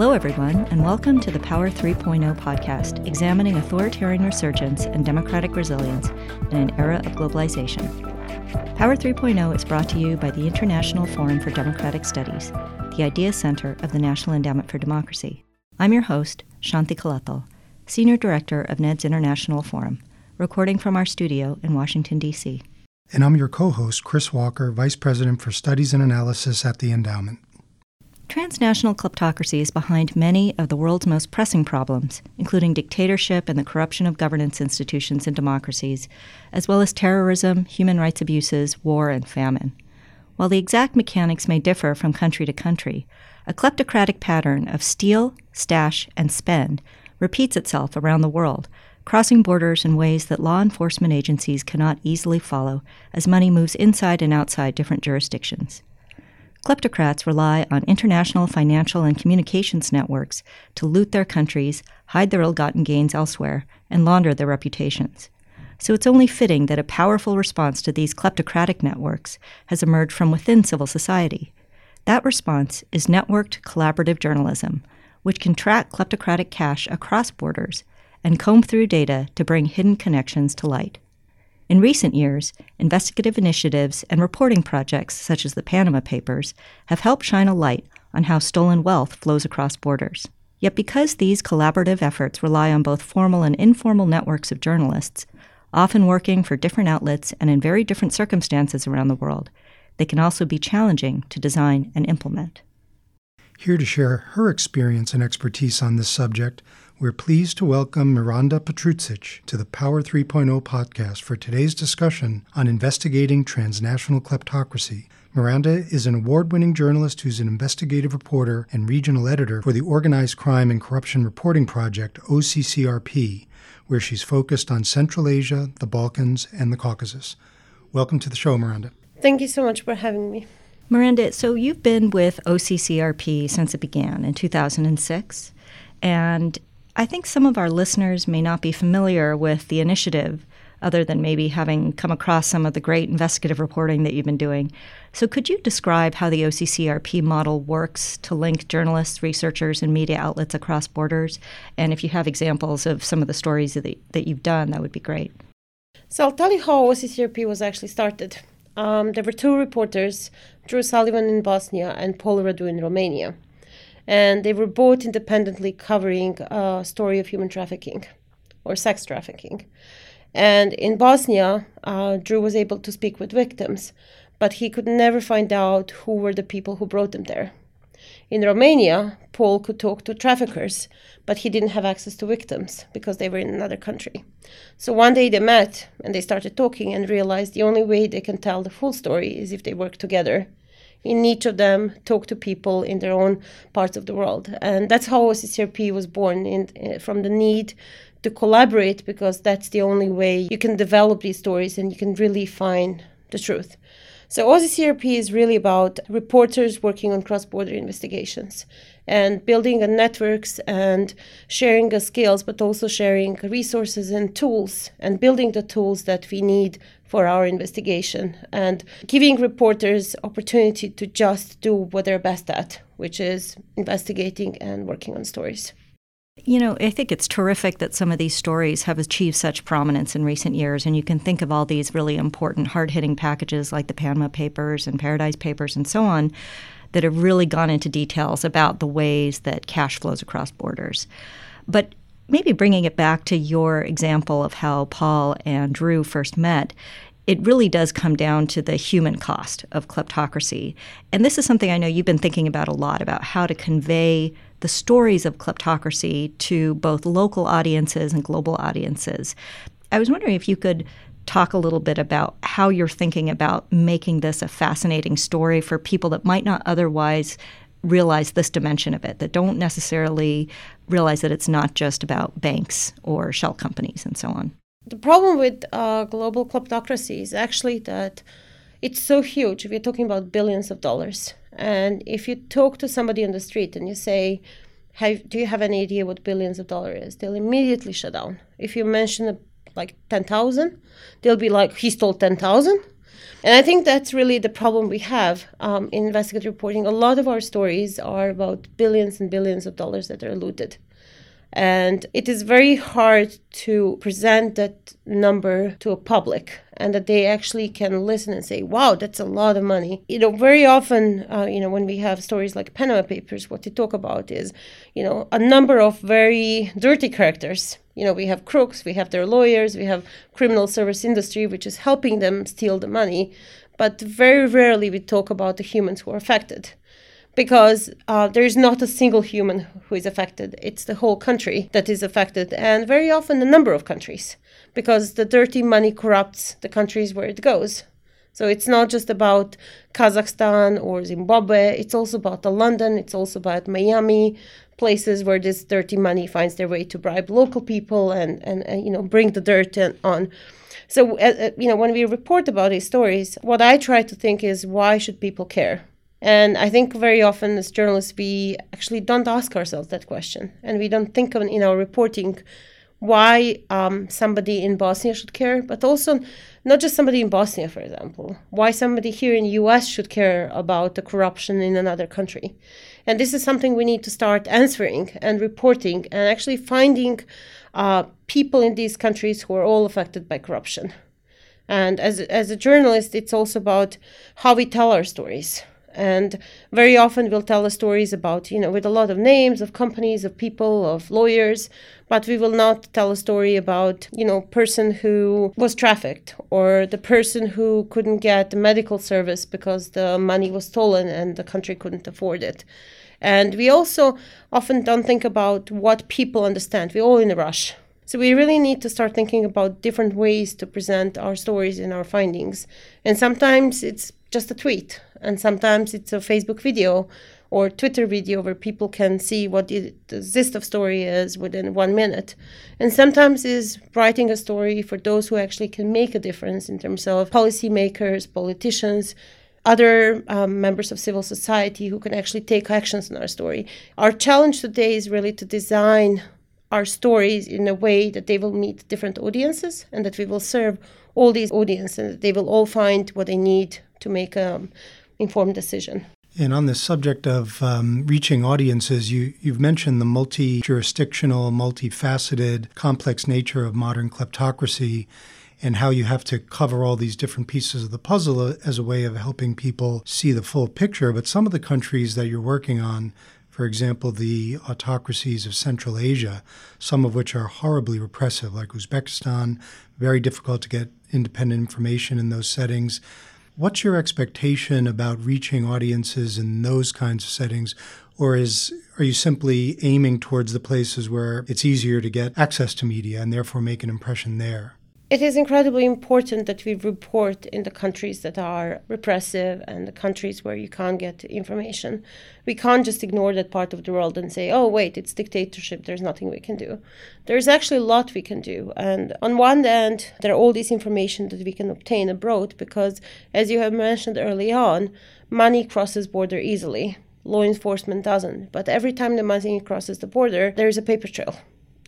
Hello, everyone, and welcome to the Power 3.0 podcast, examining authoritarian resurgence and democratic resilience in an era of globalization. Power 3.0 is brought to you by the International Forum for Democratic Studies, the Idea Center of the National Endowment for Democracy. I'm your host, Shanti Kalathil, Senior Director of NED's International Forum, recording from our studio in Washington, D.C. And I'm your co host, Chris Walker, Vice President for Studies and Analysis at the Endowment. Transnational kleptocracy is behind many of the world's most pressing problems, including dictatorship and the corruption of governance institutions and democracies, as well as terrorism, human rights abuses, war, and famine. While the exact mechanics may differ from country to country, a kleptocratic pattern of steal, stash, and spend repeats itself around the world, crossing borders in ways that law enforcement agencies cannot easily follow as money moves inside and outside different jurisdictions. Kleptocrats rely on international financial and communications networks to loot their countries, hide their ill gotten gains elsewhere, and launder their reputations. So it's only fitting that a powerful response to these kleptocratic networks has emerged from within civil society. That response is networked collaborative journalism, which can track kleptocratic cash across borders and comb through data to bring hidden connections to light. In recent years, investigative initiatives and reporting projects such as the Panama Papers have helped shine a light on how stolen wealth flows across borders. Yet, because these collaborative efforts rely on both formal and informal networks of journalists, often working for different outlets and in very different circumstances around the world, they can also be challenging to design and implement. Here to share her experience and expertise on this subject we're pleased to welcome Miranda Patrucic to the Power 3.0 podcast for today's discussion on investigating transnational kleptocracy. Miranda is an award winning journalist who's an investigative reporter and regional editor for the Organized Crime and Corruption Reporting Project, OCCRP, where she's focused on Central Asia, the Balkans, and the Caucasus. Welcome to the show, Miranda. Thank you so much for having me. Miranda, so you've been with OCCRP since it began in 2006. And I think some of our listeners may not be familiar with the initiative, other than maybe having come across some of the great investigative reporting that you've been doing. So, could you describe how the OCCRP model works to link journalists, researchers, and media outlets across borders? And if you have examples of some of the stories that, that you've done, that would be great. So, I'll tell you how OCCRP was actually started. Um, there were two reporters, Drew Sullivan in Bosnia and Paul Radu in Romania and they were both independently covering a story of human trafficking or sex trafficking. And in Bosnia, uh, Drew was able to speak with victims, but he could never find out who were the people who brought them there. In Romania, Paul could talk to traffickers, but he didn't have access to victims because they were in another country. So one day they met and they started talking and realized the only way they can tell the full story is if they work together in each of them talk to people in their own parts of the world. And that's how OCCRP was born in, uh, from the need to collaborate because that's the only way you can develop these stories and you can really find the truth. So OCCRP is really about reporters working on cross-border investigations and building networks and sharing the skills, but also sharing resources and tools and building the tools that we need for our investigation and giving reporters opportunity to just do what they're best at, which is investigating and working on stories. You know, I think it's terrific that some of these stories have achieved such prominence in recent years, and you can think of all these really important, hard hitting packages like the Panama Papers and Paradise Papers and so on that have really gone into details about the ways that cash flows across borders. But maybe bringing it back to your example of how Paul and Drew first met, it really does come down to the human cost of kleptocracy. And this is something I know you've been thinking about a lot about how to convey the stories of kleptocracy to both local audiences and global audiences. I was wondering if you could talk a little bit about how you're thinking about making this a fascinating story for people that might not otherwise realize this dimension of it, that don't necessarily realize that it's not just about banks or shell companies and so on. The problem with uh, global kleptocracy is actually that it's so huge. We're talking about billions of dollars. And if you talk to somebody on the street and you say, Do you have any idea what billions of dollars is? They'll immediately shut down. If you mention like 10,000, they'll be like, He stole 10,000. And I think that's really the problem we have um, in investigative reporting. A lot of our stories are about billions and billions of dollars that are looted. And it is very hard to present that number to a public and that they actually can listen and say, wow, that's a lot of money. You know, very often, uh, you know, when we have stories like Panama Papers, what they talk about is, you know, a number of very dirty characters. You know, we have crooks, we have their lawyers, we have criminal service industry, which is helping them steal the money. But very rarely we talk about the humans who are affected because uh, there is not a single human who is affected. It's the whole country that is affected, and very often a number of countries, because the dirty money corrupts the countries where it goes. So it's not just about Kazakhstan or Zimbabwe, it's also about London, it's also about Miami, places where this dirty money finds their way to bribe local people and, and, and you know bring the dirt on. So uh, uh, you know when we report about these stories, what I try to think is why should people care? And I think very often as journalists, we actually don't ask ourselves that question. And we don't think in our reporting why um, somebody in Bosnia should care, but also not just somebody in Bosnia, for example, why somebody here in the US should care about the corruption in another country. And this is something we need to start answering and reporting and actually finding uh, people in these countries who are all affected by corruption. And as, as a journalist, it's also about how we tell our stories and very often we'll tell the stories about you know with a lot of names of companies of people of lawyers but we will not tell a story about you know person who was trafficked or the person who couldn't get the medical service because the money was stolen and the country couldn't afford it. And we also often don't think about what people understand. We're all in a rush. So we really need to start thinking about different ways to present our stories and our findings. And sometimes it's just a tweet and sometimes it's a Facebook video or Twitter video where people can see what the, the gist of story is within one minute. And sometimes is writing a story for those who actually can make a difference in terms of policymakers, politicians, other um, members of civil society who can actually take actions in our story. Our challenge today is really to design our stories in a way that they will meet different audiences and that we will serve all these audiences and they will all find what they need to make a informed decision. And on this subject of um, reaching audiences, you, you've mentioned the multi jurisdictional, multifaceted, complex nature of modern kleptocracy and how you have to cover all these different pieces of the puzzle as a way of helping people see the full picture. But some of the countries that you're working on, for example, the autocracies of Central Asia, some of which are horribly repressive, like Uzbekistan, very difficult to get independent information in those settings. What's your expectation about reaching audiences in those kinds of settings? Or is are you simply aiming towards the places where it's easier to get access to media and therefore make an impression there? It is incredibly important that we report in the countries that are repressive and the countries where you can't get information. We can't just ignore that part of the world and say, oh, wait, it's dictatorship, there's nothing we can do. There's actually a lot we can do. And on one end, there are all this information that we can obtain abroad because, as you have mentioned early on, money crosses border easily. Law enforcement doesn't. But every time the money crosses the border, there is a paper trail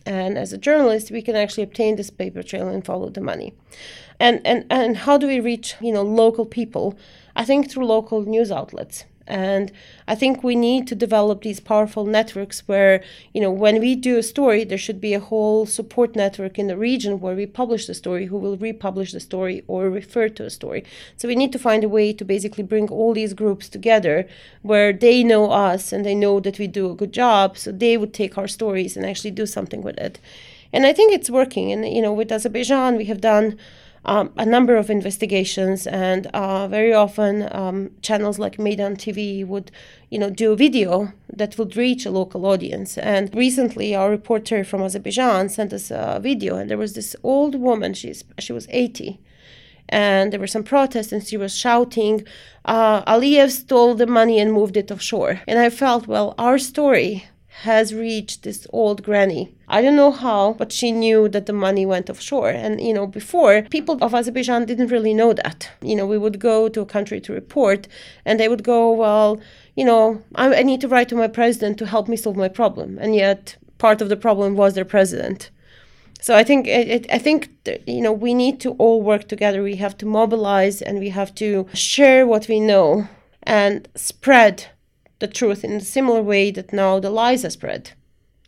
and as a journalist we can actually obtain this paper trail and follow the money. And and and how do we reach you know local people? I think through local news outlets and I think we need to develop these powerful networks where, you know, when we do a story, there should be a whole support network in the region where we publish the story, who will republish the story or refer to a story. So we need to find a way to basically bring all these groups together where they know us and they know that we do a good job. So they would take our stories and actually do something with it. And I think it's working. And, you know, with Azerbaijan, we have done um, a number of investigations, and uh, very often um, channels like Meydan TV would, you know, do a video that would reach a local audience. And recently, our reporter from Azerbaijan sent us a video, and there was this old woman. She's she was 80 and there were some protests and she was shouting uh, aliyev stole the money and moved it offshore and i felt well our story has reached this old granny. I don't know how, but she knew that the money went offshore. And, you know, before, people of Azerbaijan didn't really know that. You know, we would go to a country to report, and they would go, well, you know, I, I need to write to my president to help me solve my problem. And yet, part of the problem was their president. So I think it, I think you know we need to all work together. We have to mobilize and we have to share what we know and spread the truth in a similar way that now the lies are spread.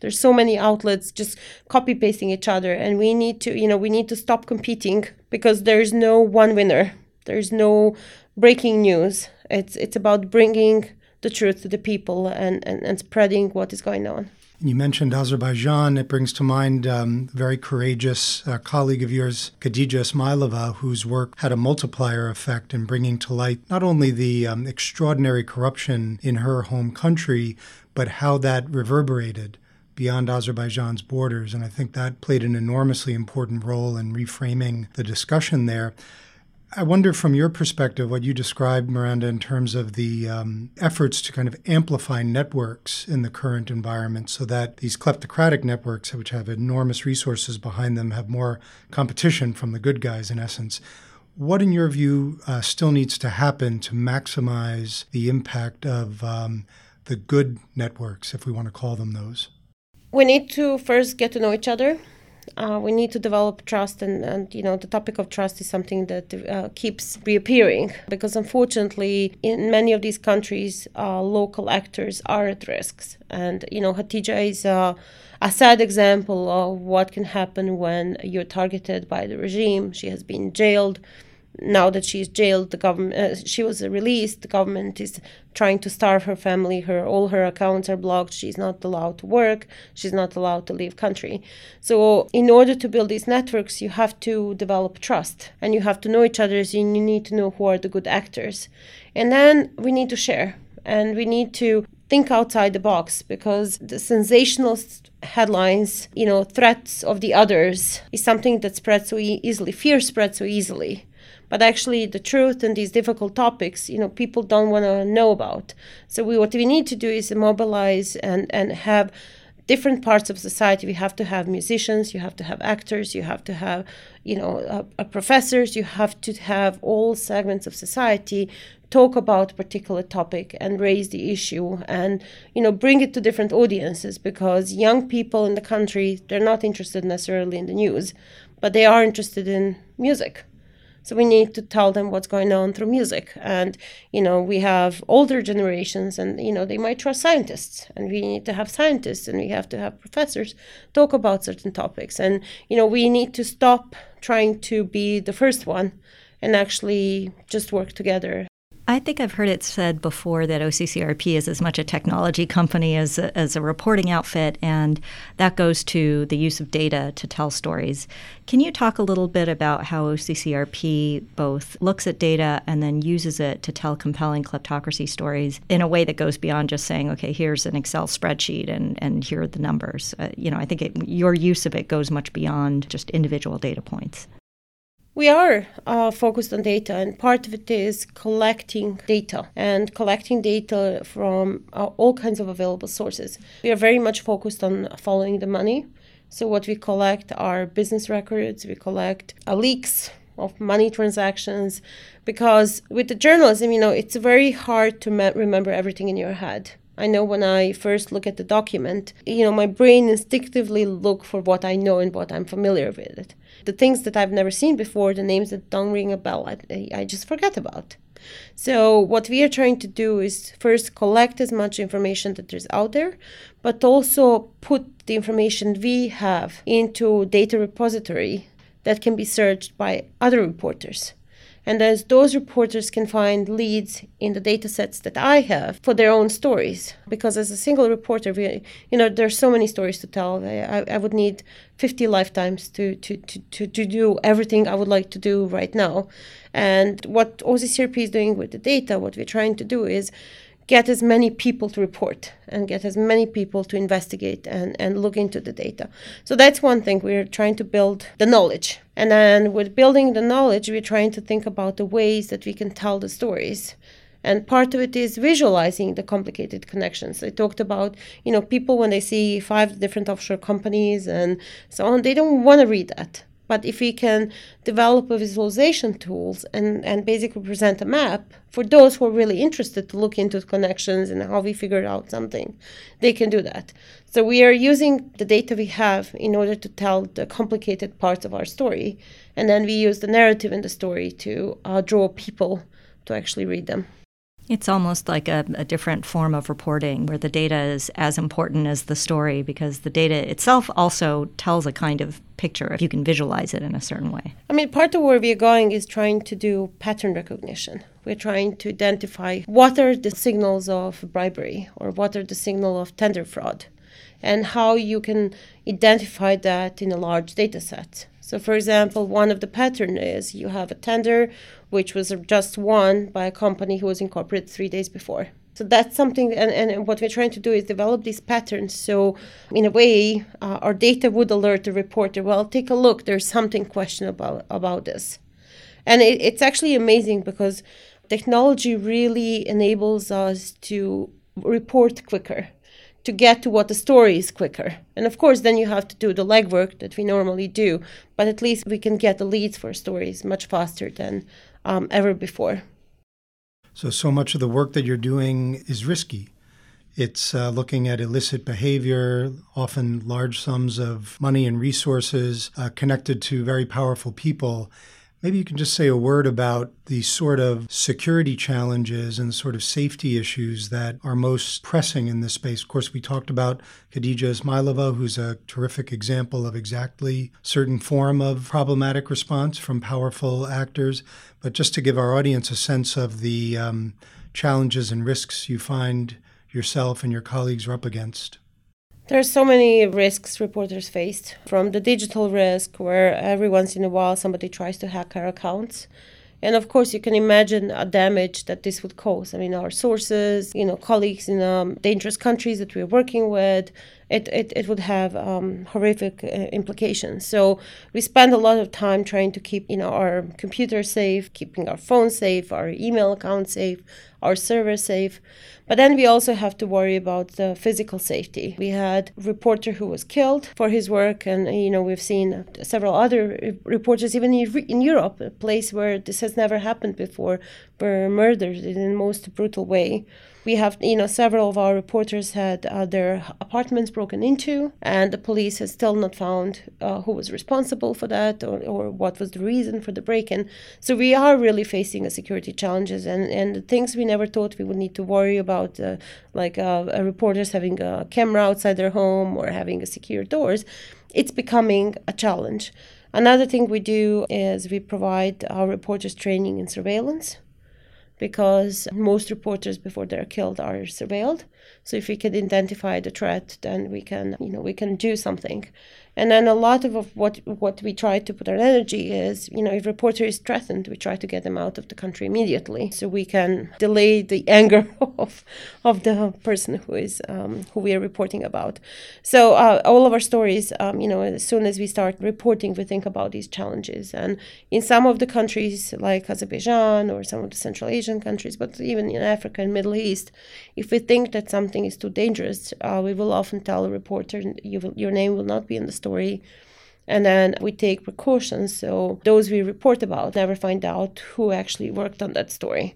There's so many outlets just copy pasting each other, and we need to you know we need to stop competing because there's no one winner. There's no breaking news. It's it's about bringing the truth to the people and, and, and spreading what is going on. You mentioned Azerbaijan. It brings to mind um, a very courageous uh, colleague of yours, Khadija Ismayilova, whose work had a multiplier effect in bringing to light not only the um, extraordinary corruption in her home country, but how that reverberated beyond Azerbaijan's borders. And I think that played an enormously important role in reframing the discussion there. I wonder, from your perspective, what you described, Miranda, in terms of the um, efforts to kind of amplify networks in the current environment so that these kleptocratic networks, which have enormous resources behind them, have more competition from the good guys, in essence. What, in your view, uh, still needs to happen to maximize the impact of um, the good networks, if we want to call them those? We need to first get to know each other uh, we need to develop trust and, and you know the topic of trust is something that uh, keeps reappearing because unfortunately in many of these countries uh, local actors are at risks. And you know Khadija is a, a sad example of what can happen when you're targeted by the regime. She has been jailed now that she's jailed, the government uh, she was released. The government is trying to starve her family. Her all her accounts are blocked. She's not allowed to work. She's not allowed to leave country. So in order to build these networks, you have to develop trust, and you have to know each other. So you need to know who are the good actors, and then we need to share, and we need to think outside the box because the sensational headlines, you know, threats of the others is something that spreads so e- easily. Fear spreads so easily but actually the truth and these difficult topics you know people don't want to know about. So we, what we need to do is mobilize and and have different parts of society. We have to have musicians you have to have actors you have to have you know professors you have to have all segments of society talk about a particular topic and raise the issue and you know bring it to different audiences because young people in the country they're not interested necessarily in the news but they are interested in music so we need to tell them what's going on through music. And, you know, we have older generations and, you know, they might trust scientists. And we need to have scientists and we have to have professors talk about certain topics. And, you know, we need to stop trying to be the first one and actually just work together I think I've heard it said before that OCCRP is as much a technology company as a, as a reporting outfit, and that goes to the use of data to tell stories. Can you talk a little bit about how OCCRP both looks at data and then uses it to tell compelling kleptocracy stories in a way that goes beyond just saying, okay, here's an Excel spreadsheet and, and here are the numbers? Uh, you know, I think it, your use of it goes much beyond just individual data points. We are uh, focused on data, and part of it is collecting data and collecting data from uh, all kinds of available sources. We are very much focused on following the money. So, what we collect are business records, we collect uh, leaks of money transactions, because with the journalism, you know, it's very hard to me- remember everything in your head. I know when I first look at the document, you know, my brain instinctively look for what I know and what I'm familiar with it. The things that I've never seen before, the names that don't ring a bell, I, I just forget about. So what we are trying to do is first collect as much information that is out there, but also put the information we have into data repository that can be searched by other reporters and as those reporters can find leads in the data sets that I have for their own stories. Because as a single reporter, we, you know, there's so many stories to tell. I, I would need 50 lifetimes to, to, to, to, to do everything I would like to do right now. And what OCCRP is doing with the data, what we're trying to do is get as many people to report and get as many people to investigate and, and look into the data. So that's one thing. We're trying to build the knowledge. And then with building the knowledge, we're trying to think about the ways that we can tell the stories. And part of it is visualizing the complicated connections. I talked about, you know, people when they see five different offshore companies and so on, they don't want to read that But if we can develop a visualization tools and, and basically present a map for those who are really interested to look into connections and how we figured out something, they can do that. So we are using the data we have in order to tell the complicated parts of our story. And then we use the narrative in the story to uh, draw people to actually read them. It's almost like a, a, different form of reporting where the data is as important as the story because the data itself also tells a kind of picture if you can visualize it in a certain way. I mean, part of where we're going is trying to do pattern recognition. We're trying to identify what are the signals of bribery or what are the signal of tender fraud and how you can identify that in a large data set. So, for example, one of the pattern is you have a tender which was just won by a company who was incorporated three days before. So that's something, and, and what we're trying to do is develop these patterns. So, in a way, uh, our data would alert the reporter, well, take a look, there's something questionable about this. And it, it's actually amazing because technology really enables us to report quicker to get to what the story is quicker. And of course, then you have to do the legwork that we normally do, but at least we can get the leads for stories much faster than um, ever before. So, so much of the work that you're doing is risky. It's uh, looking at illicit behavior, often large sums of money and resources uh, connected to very powerful people. Maybe you can just say a word about the sort of security challenges and the sort of safety issues that are most pressing in this space. Of course, we talked about Khadija Ismayilova, who's a terrific example of exactly certain form of problematic response from powerful actors. But just to give our audience a sense of the um, challenges and risks you find yourself and your colleagues are up against. There's so many risks reporters faced, from the digital risk, where every once in a while somebody tries to hack our accounts. And of course, you can imagine a damage that this would cause. I mean, our sources, you know, colleagues in um, dangerous countries that we're working with, it, it, it would have um, horrific uh, implications. So we spend a lot of time trying to keep, you know, our computer safe, keeping our phone safe, our email account safe, our server safe. But then we also have to worry about the physical safety. We had a reporter who was killed for his work, and you know we've seen several other reporters, even in Europe, a place where this has never happened before, were murdered in the most brutal way we have you know several of our reporters had uh, their apartments broken into and the police has still not found uh, who was responsible for that or, or what was the reason for the break-in so we are really facing a security challenges and and the things we never thought we would need to worry about uh, like uh, reporters having a camera outside their home or having a secure doors it's becoming a challenge. Another thing we do is we provide our reporters training in surveillance because most reporters before they're killed are surveilled. So if we can identify the threat, then we can, you know, we can do something. And then a lot of what what we try to put our energy is, you know, if reporter is threatened, we try to get them out of the country immediately, so we can delay the anger of of the person who is um, who we are reporting about. So uh, all of our stories, um, you know, as soon as we start reporting, we think about these challenges. And in some of the countries like Azerbaijan or some of the Central Asian countries, but even in Africa and Middle East, if we think that something is too dangerous, uh, we will often tell a reporter, you will, your name will not be in the story story. And then we take precautions so those we report about never find out who actually worked on that story.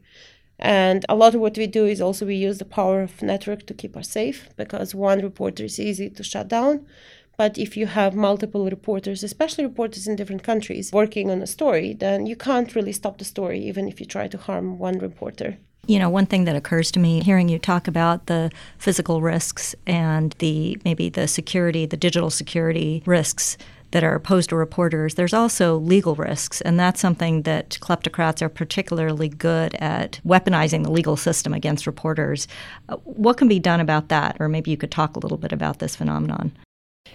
And a lot of what we do is also we use the power of network to keep us safe because one reporter is easy to shut down. But if you have multiple reporters, especially reporters in different countries, working on a story, then you can't really stop the story even if you try to harm one reporter. You know, one thing that occurs to me hearing you talk about the physical risks and the maybe the security, the digital security risks that are posed to reporters, there's also legal risks, and that's something that kleptocrats are particularly good at weaponizing the legal system against reporters. Uh, what can be done about that? Or maybe you could talk a little bit about this phenomenon.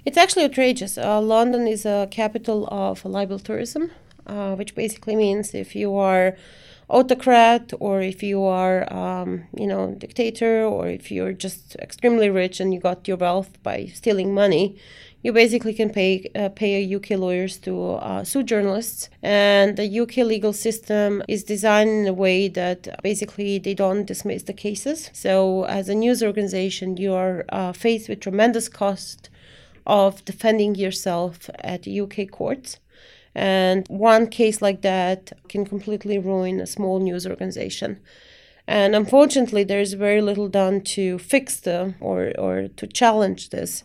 It's actually outrageous. Uh, London is a capital of libel tourism, uh, which basically means if you are autocrat or if you are um, you know dictator or if you're just extremely rich and you got your wealth by stealing money you basically can pay uh, pay UK lawyers to uh, sue journalists, and the UK legal system is designed in a way that basically they don't dismiss the cases. So, as a news organization, you are uh, faced with tremendous cost of defending yourself at UK courts And one case like that can completely ruin a small news organization. And unfortunately, there's very little done to fix the or, or to challenge this.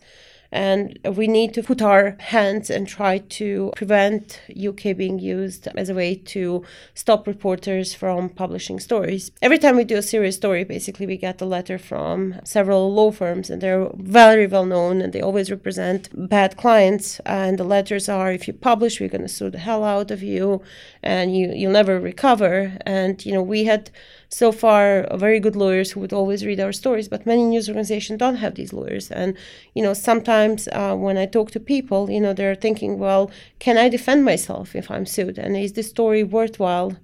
And we need to put our hands and try to prevent UK being used as a way to stop reporters from publishing stories. Every time we do a serious story, basically, we get a letter from several law firms, and they're very well known and they always represent bad clients. And the letters are if you publish, we're going to sue the hell out of you and you, you'll never recover. And, you know, we had so far very good lawyers who would always read our stories but many news organizations don't have these lawyers and you know sometimes uh, when i talk to people you know they're thinking well can i defend myself if i'm sued and is this story worthwhile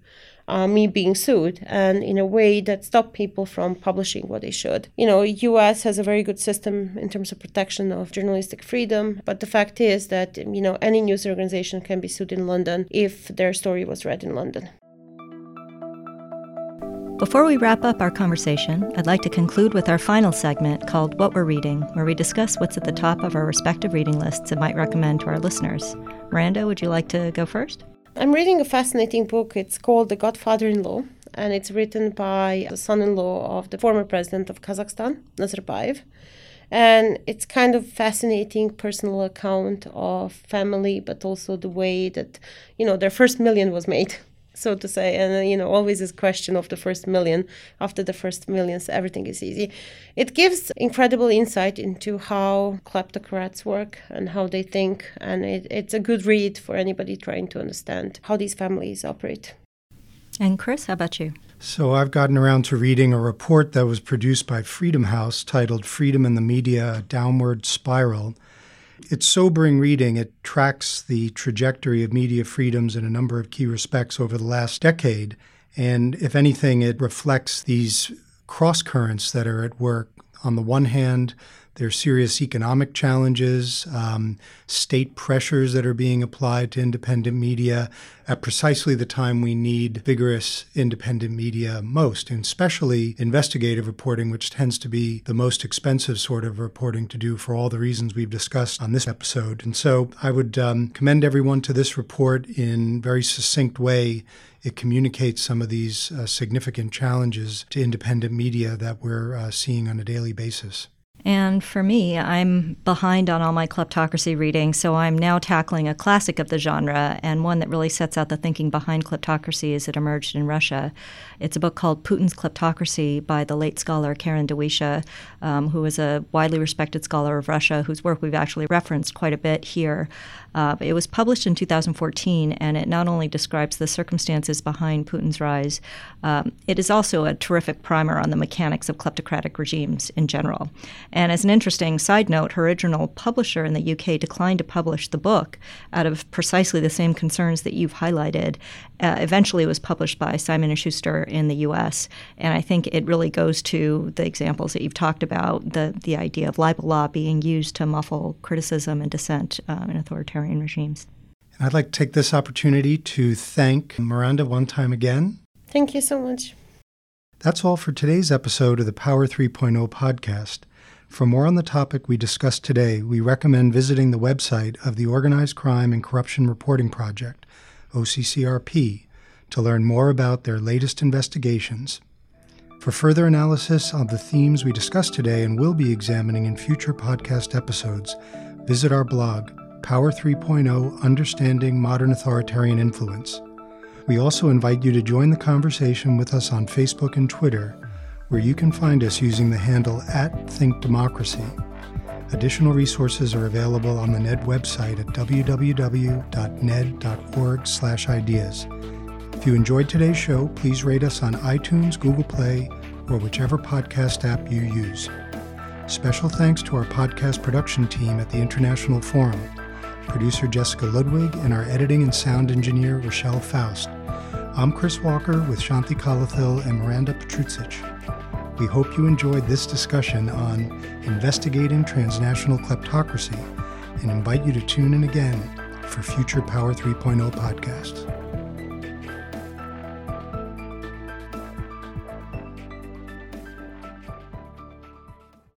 uh, me being sued and in a way that stop people from publishing what they should. You know, US has a very good system in terms of protection of journalistic freedom, but the fact is that you know any news organization can be sued in London if their story was read in London. Before we wrap up our conversation, I'd like to conclude with our final segment called What We're Reading, where we discuss what's at the top of our respective reading lists and might recommend to our listeners. Miranda, would you like to go first? I'm reading a fascinating book. It's called The Godfather in Law, and it's written by the son in law of the former president of Kazakhstan, Nazarbayev. And it's kind of fascinating personal account of family, but also the way that, you know, their first million was made so to say and uh, you know always this question of the first million. After the first millions everything is easy. It gives incredible insight into how kleptocrats work and how they think and it, it's a good read for anybody trying to understand how these families operate. And chris how about you? So I've gotten around to reading a report that was produced by Freedom House titled Freedom in the Media: A Downward Spiral it's sobering reading. It tracks the trajectory of media freedoms in a number of key respects over the last decade. And if anything, it reflects these cross currents that are at work. On the one hand, there's serious economic challenges, um, state pressures that are being applied to independent media at precisely the time we need vigorous independent media most, and especially investigative reporting, which tends to be the most expensive sort of reporting to do for all the reasons we've discussed on this episode. And so I would um, commend everyone to this report in very succinct way it communicates some of these uh, significant challenges to independent media that we're uh, seeing on a daily basis. And for me, I'm behind on all my kleptocracy reading, so I'm now tackling a classic of the genre and one that really sets out the thinking behind kleptocracy as it emerged in Russia. It's a book called Putin's Kleptocracy by the late scholar Karen Dawisha, um, who is a widely respected scholar of Russia, whose work we've actually referenced quite a bit here. Uh, it was published in 2014, and it not only describes the circumstances behind Putin's rise, um, it is also a terrific primer on the mechanics of kleptocratic regimes in general. And as an interesting side note, her original publisher in the UK declined to publish the book out of precisely the same concerns that you've highlighted. Uh, eventually, it was published by Simon & Schuster in the U.S., and I think it really goes to the examples that you've talked about, the, the idea of libel law being used to muffle criticism and dissent uh, in authoritarian authoritarian regimes. And I'd like to take this opportunity to thank Miranda one time again. Thank you so much. That's all for today's episode of the Power 3.0 podcast. For more on the topic we discussed today, we recommend visiting the website of the Organized Crime and Corruption Reporting Project, OCCRP, to learn more about their latest investigations. For further analysis of the themes we discussed today and will be examining in future podcast episodes, visit our blog, Power 3.0 Understanding Modern Authoritarian Influence. We also invite you to join the conversation with us on Facebook and Twitter, where you can find us using the handle at Think Democracy. Additional resources are available on the NED website at www.ned.org/ideas. If you enjoyed today's show, please rate us on iTunes, Google Play, or whichever podcast app you use. Special thanks to our podcast production team at the International Forum producer Jessica Ludwig, and our editing and sound engineer Rochelle Faust. I'm Chris Walker with Shanti Kalathil and Miranda Patrucic. We hope you enjoyed this discussion on investigating transnational kleptocracy and invite you to tune in again for future Power 3.0 podcasts.